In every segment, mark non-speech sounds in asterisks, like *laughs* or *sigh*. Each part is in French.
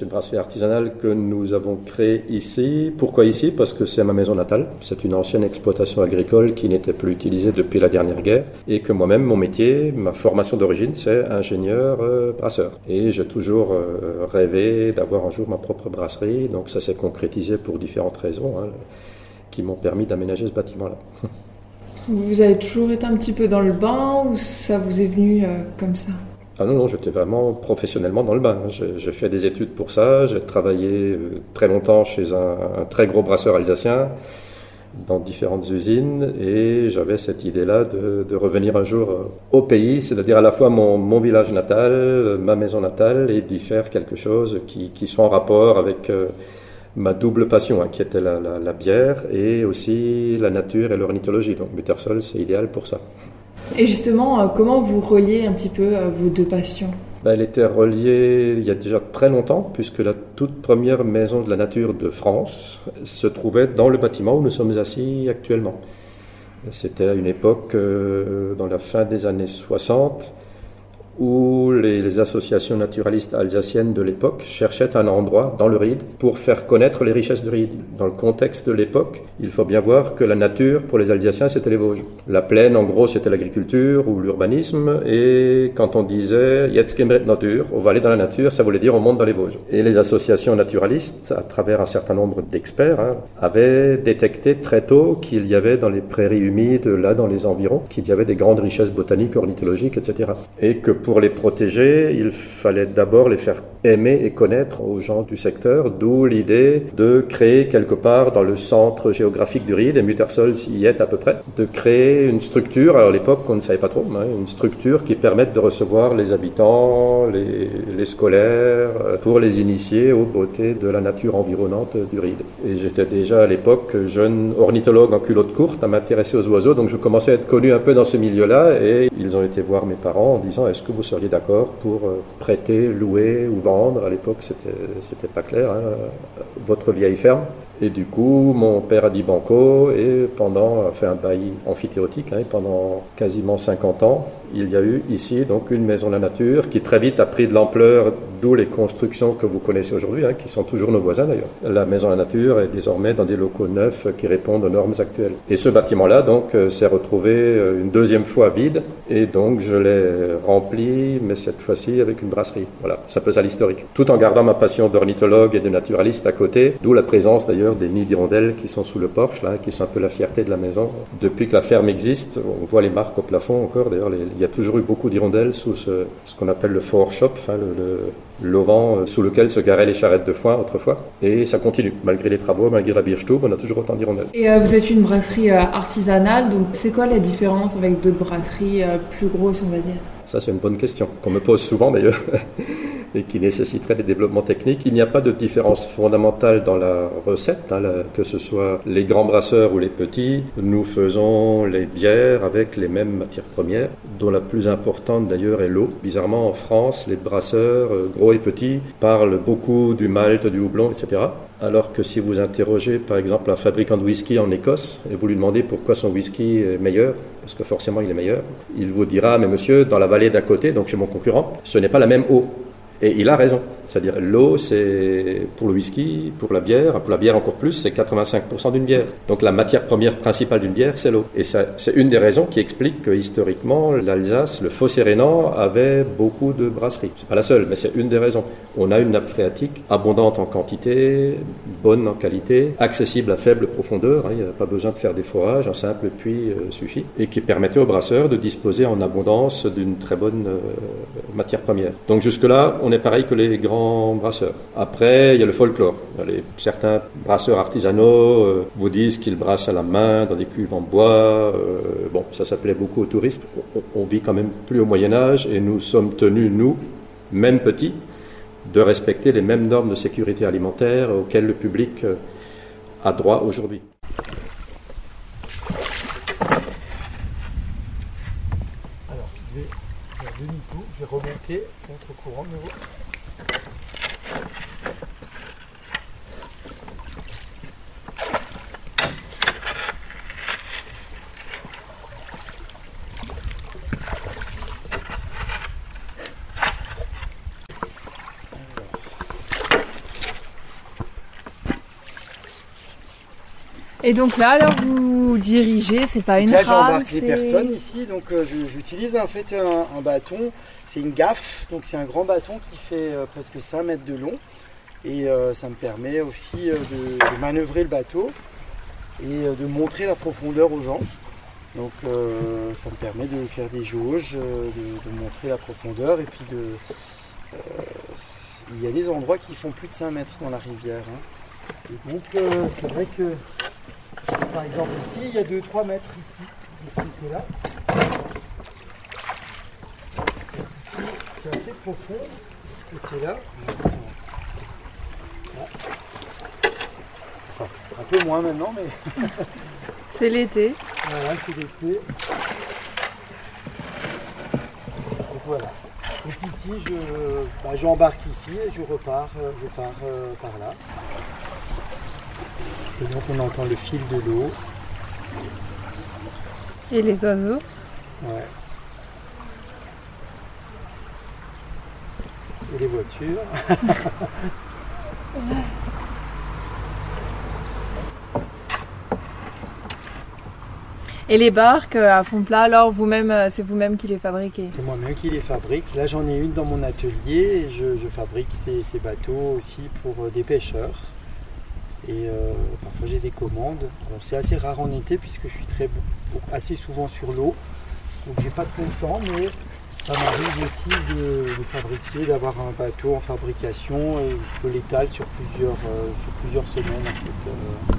c'est une brasserie artisanale que nous avons créée ici. Pourquoi ici? Parce que c'est ma maison natale. C'est une ancienne exploitation agricole qui n'était plus utilisée depuis la dernière guerre et que moi-même, mon métier, ma formation d'origine, c'est ingénieur euh, brasseur. Et j'ai toujours euh, rêvé d'avoir un jour ma propre brasserie. Donc ça s'est concrétisé pour différentes raisons hein, qui m'ont permis d'aménager ce bâtiment-là. Vous avez toujours été un petit peu dans le bain ou ça vous est venu euh, comme ça? Ah non, non, j'étais vraiment professionnellement dans le bain. J'ai fait des études pour ça, j'ai travaillé euh, très longtemps chez un, très gros brasseur alsacien dans différentes usines et j'avais cette idée-là de, revenir un jour euh, au pays, c'est-à-dire à la fois mon, village natal, ma maison natale et d'y faire quelque chose qui, soit en rapport avec ma double passion, hein, qui était la, bière et aussi la nature et l'ornithologie. Donc Muttersol, c'est idéal pour ça. Et justement, euh, comment vous reliez un petit peu euh, vos deux passions? Ben, Elle était reliée il y a déjà très longtemps, puisque la toute première maison de la nature de France se trouvait dans le bâtiment où nous sommes assis actuellement. C'était à une époque, euh, dans la fin des années 60, où les, associations naturalistes alsaciennes de l'époque cherchaient un endroit dans le Ride pour faire connaître les richesses du Ride. Dans le contexte de l'époque, il faut bien voir que la nature, pour les Alsaciens, c'était les Vosges. La plaine, en gros, c'était l'agriculture ou l'urbanisme, et quand on disait Jetzt Natur, on va aller dans la nature, ça voulait dire on monte dans les Vosges. Et les associations naturalistes, à travers un certain nombre d'experts, hein, avaient détecté très tôt qu'il y avait dans les prairies humides, là dans les environs, qu'il y avait des grandes richesses botaniques, ornithologiques, etc. Et que pour les protéger, il fallait d'abord les faire aimer et connaître aux gens du secteur, d'où l'idée de créer quelque part dans le centre géographique du Ride, et Muttersol y est à peu près, de créer une structure, alors à l'époque on ne savait pas trop, une structure qui permette de recevoir les habitants, les, les scolaires, euh, pour les initier aux beautés de la nature environnante du Ride. Et j'étais déjà à l'époque jeune ornithologue en culotte courte à m'intéresser aux oiseaux, donc je commençais à être connu un peu dans ce milieu-là, et ils ont été voir mes parents en disant est-ce que vous seriez d'accord pour euh, prêter, louer ou vendre. À l'époque, c'était, c'était pas clair. Hein, votre vieille ferme. Et du coup, mon père a dit banco et pendant, fait un bail amphithéotique, hein, pendant quasiment 50 ans, il y a eu ici donc une maison de la nature qui très vite a pris de l'ampleur, d'où les constructions que vous connaissez aujourd'hui, hein, qui sont toujours nos voisins d'ailleurs. La maison de la nature est désormais dans des locaux neufs qui répondent aux normes actuelles. Et ce bâtiment-là donc euh, s'est retrouvé euh, une deuxième fois vide et donc je l'ai rempli, mais cette fois-ci avec une brasserie. Voilà, ça peut à l'historique. Tout en gardant ma passion d'ornithologue et de naturaliste à côté, d'où la présence d'ailleurs des nids d'hirondelles qui sont sous le porche, là, qui sont un peu la fierté de la maison. Depuis que la ferme existe, on voit les marques au plafond encore. D'ailleurs, il y a toujours eu beaucoup d'hirondelles sous ce, qu'on appelle le fort shop, le, l'auvent euh, sous lequel se garaient les charrettes de foin autrefois. Et ça continue, malgré les travaux, malgré la Bierstube, on a toujours autant d'hirondelles. Et euh, vous êtes une brasserie euh, artisanale, donc c'est quoi la différence avec d'autres brasseries plus grosses, on va dire? Ça, c'est une bonne question, qu'on me pose souvent d'ailleurs. *laughs* et qui nécessiterait des développements techniques. Il n'y a pas de différence fondamentale dans la recette, hein, que ce soit les grands brasseurs ou les petits. Nous faisons les bières avec les mêmes matières premières, dont la plus importante d'ailleurs est l'eau. Bizarrement, en France, les brasseurs, euh, gros et petits, parlent beaucoup du malt, du houblon, etc. Alors que si vous interrogez par exemple un fabricant de whisky en Écosse et vous lui demandez pourquoi son whisky est meilleur, parce que forcément il est meilleur, il vous dira Mais monsieur, dans la vallée d'à côté, donc chez mon concurrent, ce n'est pas la même eau. Et il a raison. C'est-à-dire l'eau, c'est pour le whisky, pour la bière, pour la bière encore plus, c'est 85% d'une bière. Donc la matière première principale d'une bière, c'est l'eau. Et c'est une des raisons qui explique que historiquement, l'Alsace, le fossé rhénan, avait beaucoup de brasseries. C'est pas la seule, mais c'est une des raisons. On a une nappe phréatique abondante en quantité, bonne en qualité, accessible à faible profondeur. Hein. il n'y a pas besoin de faire des forages, un simple puits euh, suffit, et qui permettait aux brasseurs de disposer en abondance d'une très bonne euh, matière première. Donc jusque-là, on est pareil que les grands brasseurs. Après, il y a le folklore. Les, certains brasseurs artisanaux euh, vous disent qu'ils brassent à la main dans des cuves en bois. Euh, bon, ça s'appelait beaucoup aux touristes. On, vit quand même plus au Moyen Âge et nous sommes tenus, nous, même petits, de respecter les mêmes normes de sécurité alimentaire auxquelles le public euh, a droit aujourd'hui. Alors, je vais faire demi-tour, je vais remonter contre-courant de nouveau. Et donc là, alors vous dirigez, c'est pas une Là, rame, j'embarque les personnes ici, donc euh, j'utilise en fait un, un bâton. C'est une gaffe, donc c'est un grand bâton qui fait euh, presque 5 mètres de long. Et euh, ça me permet aussi de, de manœuvrer le bateau et de montrer la profondeur aux gens. Donc ça me permet de faire des jauges, de, de montrer la profondeur et puis de. il y a des endroits qui font plus de 5 mètres dans la rivière. hein. Et donc c'est vrai que par exemple ici il y a 2-3 mètres ici, de ce côté-là. Ici c'est assez profond, de ce côté-là. Là. Enfin, un peu moins maintenant mais *laughs* C'est l'été. voilà, c'est l'été. Et voilà. Donc ici, je, bah, j'embarque ici et je repars, euh, je pars euh, par là. Et donc on entend le fil de l'eau. Et les oiseaux. Ouais. Et les voitures. *laughs* Et les barques euh, à fond plat, alors vous-même, euh, c'est vous-même qui les fabriquez. C'est moi-même qui les fabrique. Là, j'en ai une dans mon atelier et je, je fabrique ces, ces bateaux aussi pour euh, des pêcheurs. Et euh, parfois, j'ai des commandes. C'est assez rare en été puisque je suis assez souvent sur l'eau. Donc, j'ai pas trop le temps, mais ça m'arrive aussi de, de fabriquer, d'avoir un bateau en fabrication et je l'étale sur plusieurs, euh, sur plusieurs semaines en fait.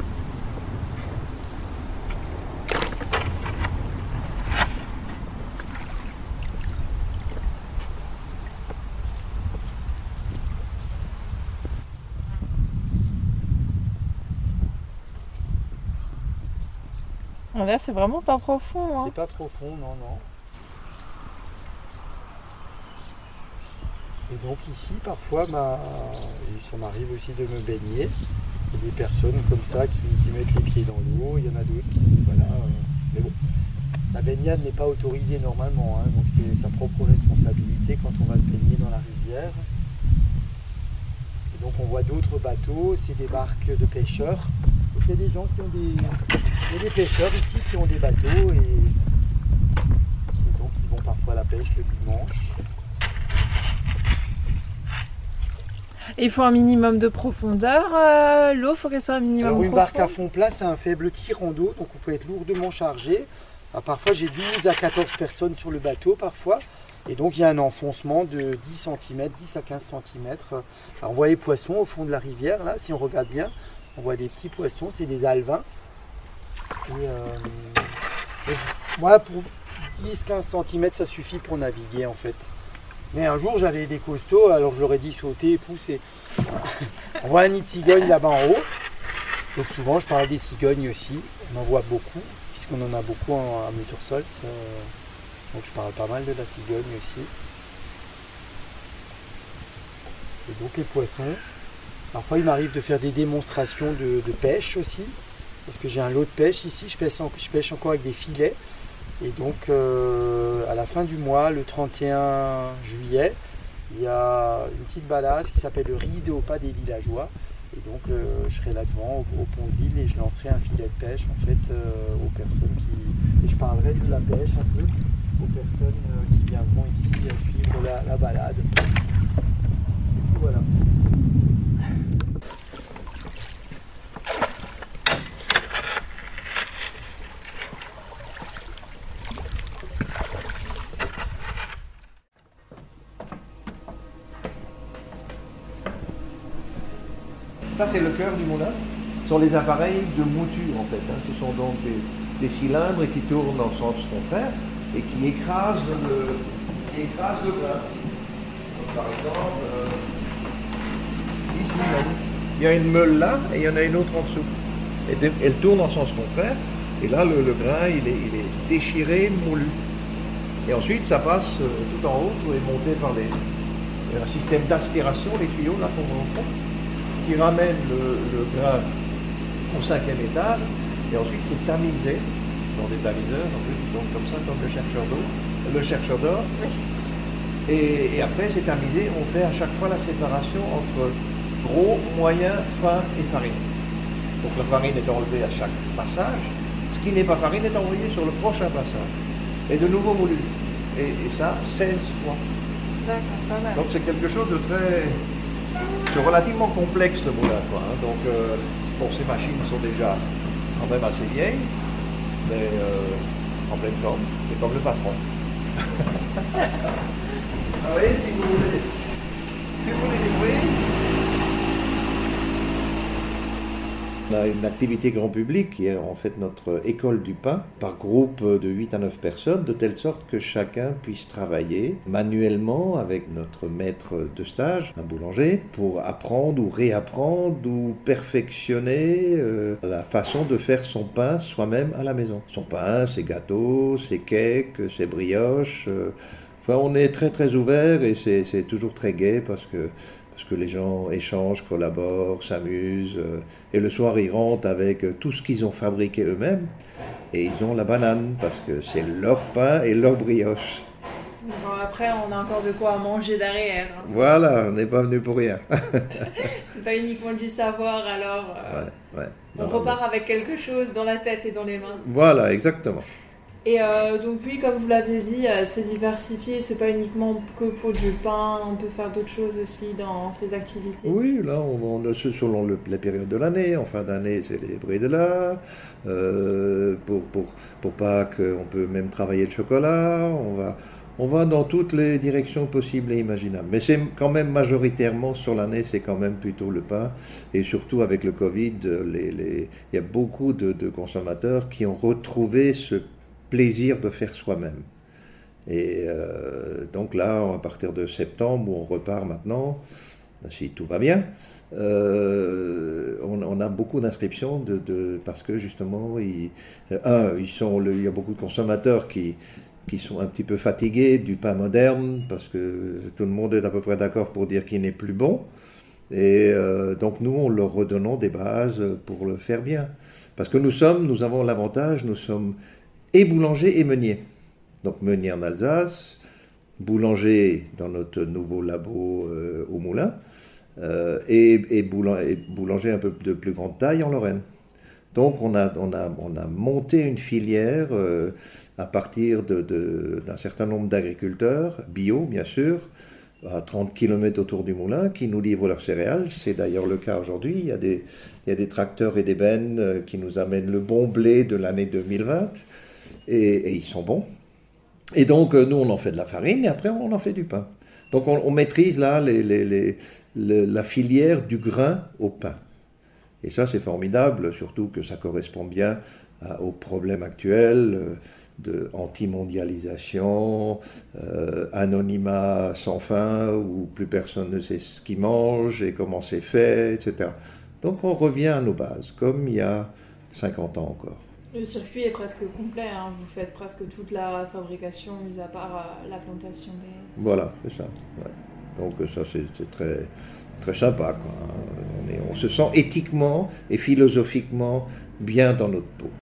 Vrai, c'est vraiment pas profond. hein. C'est pas profond, non, non. Et donc ici, parfois, ça m'arrive aussi de me baigner. Il y a des personnes comme ça qui, qui mettent les pieds dans l'eau, il y en a d'autres qui, voilà. euh, mais bon, la baignade n'est pas autorisée normalement, hein, donc c'est sa propre responsabilité quand on va se baigner dans la rivière. Et donc on voit d'autres bateaux, c'est des barques de pêcheurs. Donc il y a des gens qui ont des, il y a des pêcheurs ici qui ont des bateaux et, et donc ils vont parfois à la pêche le dimanche. Il faut un minimum de profondeur. euh, L'eau, faut qu'elle soit un minimum Alors une barque à fond plat, c'est un faible tirant d'eau, donc on peut être lourdement chargé. Alors, parfois j'ai 12 à 14 personnes sur le bateau parfois. Et donc il y a un enfoncement de 10 cm, 10 à 15 cm. Alors on voit les poissons au fond de la rivière, là, si on regarde bien. On voit des petits poissons, c'est des alevins. Et, euh, moi, pour 10-15 cm, ça suffit pour naviguer en fait. Mais un jour, j'avais des costauds, alors je leur ai dit sauter, pousser. *laughs* On voit un nid de cigogne là-bas en haut. Donc souvent, je parle des cigognes aussi. On en voit beaucoup, puisqu'on en a beaucoup en, à Muttersholz. euh, donc je parle pas mal de la cigogne aussi. Et donc les poissons. Parfois, il m'arrive de faire des démonstrations de, pêche aussi. Parce que j'ai un lot de pêche ici. Je pêche, encore avec des filets. Et donc, euh, à la fin du mois, le 31 juillet, il y a une petite balade qui s'appelle le Ride au pas des villageois. Et donc, euh, je serai là devant au, pont d'île et je lancerai un filet de pêche en fait euh, aux personnes qui. Et je parlerai de la pêche un peu aux personnes qui viendront ici suivre la balade. Voilà. Ça, c'est le cœur du moulin. Ce sont les appareils de mouture, en fait. hein. Ce sont donc des, cylindres qui tournent en sens contraire et qui écrasent le, le grain. Par exemple, euh, ici, il y a une meule là et il y en a une autre en dessous. Et elle tourne en sens contraire. Et là, le, le grain, il est, déchiré, moulu. Et ensuite, ça passe euh, tout en haut et monté par les, un système d'aspiration, les tuyaux là qu'on fond qui ramène le, le grain au cinquième étage, et ensuite c'est tamisé dans des tamiseurs, en plus, donc comme ça, comme le chercheur d'eau, le chercheur d'or. Et, et après c'est tamisé, on fait à chaque fois la séparation entre gros, moyen, fin et farine. Donc la farine est enlevée à chaque passage. Ce qui n'est pas farine est envoyé sur le prochain passage. Et de nouveau moulu. Et, et ça, 16 fois. Donc c'est quelque chose de très. De relativement complexe le moulin. Hein. Donc euh, ces machines sont déjà quand même assez vieilles, mais euh, en pleine forme. C'est comme le patron. *laughs* ah des bruits. On a une activité grand public qui est en fait notre école du pain par groupe de 8 à 9 personnes, de telle sorte que chacun puisse travailler manuellement avec notre maître de stage, un boulanger, pour apprendre ou réapprendre ou perfectionner euh, la façon de faire son pain soi-même à la maison. Son pain, ses gâteaux, ses cakes, ses brioches. euh, Enfin, on est très très ouvert et c'est toujours très gai parce que parce que les gens échangent, collaborent, s'amusent, euh, et le soir ils rentrent avec euh, tout ce qu'ils ont fabriqué eux-mêmes, et ils ont la banane, parce que c'est leur pain et leur brioche. Bon, après, on a encore de quoi manger derrière. hein. Voilà, on n'est pas venu pour rien. *laughs* *laughs* C'est pas uniquement du savoir, alors euh, Ouais, ouais. on Non, non, repart avec quelque chose dans la tête et dans les mains. Voilà, exactement. Et euh, donc oui, comme vous l'avez dit, euh, c'est diversifié, c'est pas uniquement que pour du pain, on peut faire d'autres choses aussi dans ces activités. Oui, là, on, on selon le- la période de l'année. En fin d'année, c'est les brédelas. Euh, pour, pour, pour Pâques, on peut même travailler le chocolat. On va, on va dans toutes les directions possibles et imaginables. Mais c'est quand même majoritairement sur l'année, c'est quand même plutôt le pain. Et surtout avec le Covid, il y a beaucoup de, de consommateurs qui ont retrouvé ce plaisir de faire soi-même. Et euh, donc là, à partir de septembre, on repart maintenant, si tout va bien, euh, on, a beaucoup d'inscriptions de, parce que justement, euh, un, ils sont, il y a beaucoup de consommateurs qui, qui sont un petit peu fatigués du pain moderne parce que tout le monde est à peu près d'accord pour dire qu'il n'est plus bon. Et donc nous, on leur redonnons des bases pour le faire bien. Parce que nous sommes, nous avons l'avantage, nous sommes et boulanger et meunier. Donc meunier en Alsace, boulanger dans notre nouveau labo euh, au Moulin, euh, et, et boulan- et boulanger un peu de plus grande taille en Lorraine. Donc on a, on a, on a monté une filière euh, à partir d'un certain nombre d'agriculteurs, bio bien sûr, à 30 km autour du moulin, qui nous livrent leurs céréales. C'est d'ailleurs le cas aujourd'hui. Il il y a des tracteurs et des bennes qui nous amènent le bon blé de l'année 2020, et, ils sont bons. Et donc, euh, nous, on en fait de la farine, et après, on en fait du pain. Donc, on, maîtrise là la filière du grain au pain. Et ça, c'est formidable, surtout que ça correspond bien à- aux problèmes actuels euh, de anti-mondialisation, euh, anonymat sans fin, où plus personne ne sait ce qu'il mange et comment c'est fait, etc. Donc, on revient à nos bases, comme il y a 50 ans encore. Le circuit est presque complet, hein. vous faites presque toute la fabrication, mis à part euh, la plantation des... Voilà, c'est ça. Donc euh, ça, c'est très, très sympa. Quoi. Est- on se sent éthiquement et philosophiquement bien dans notre peau.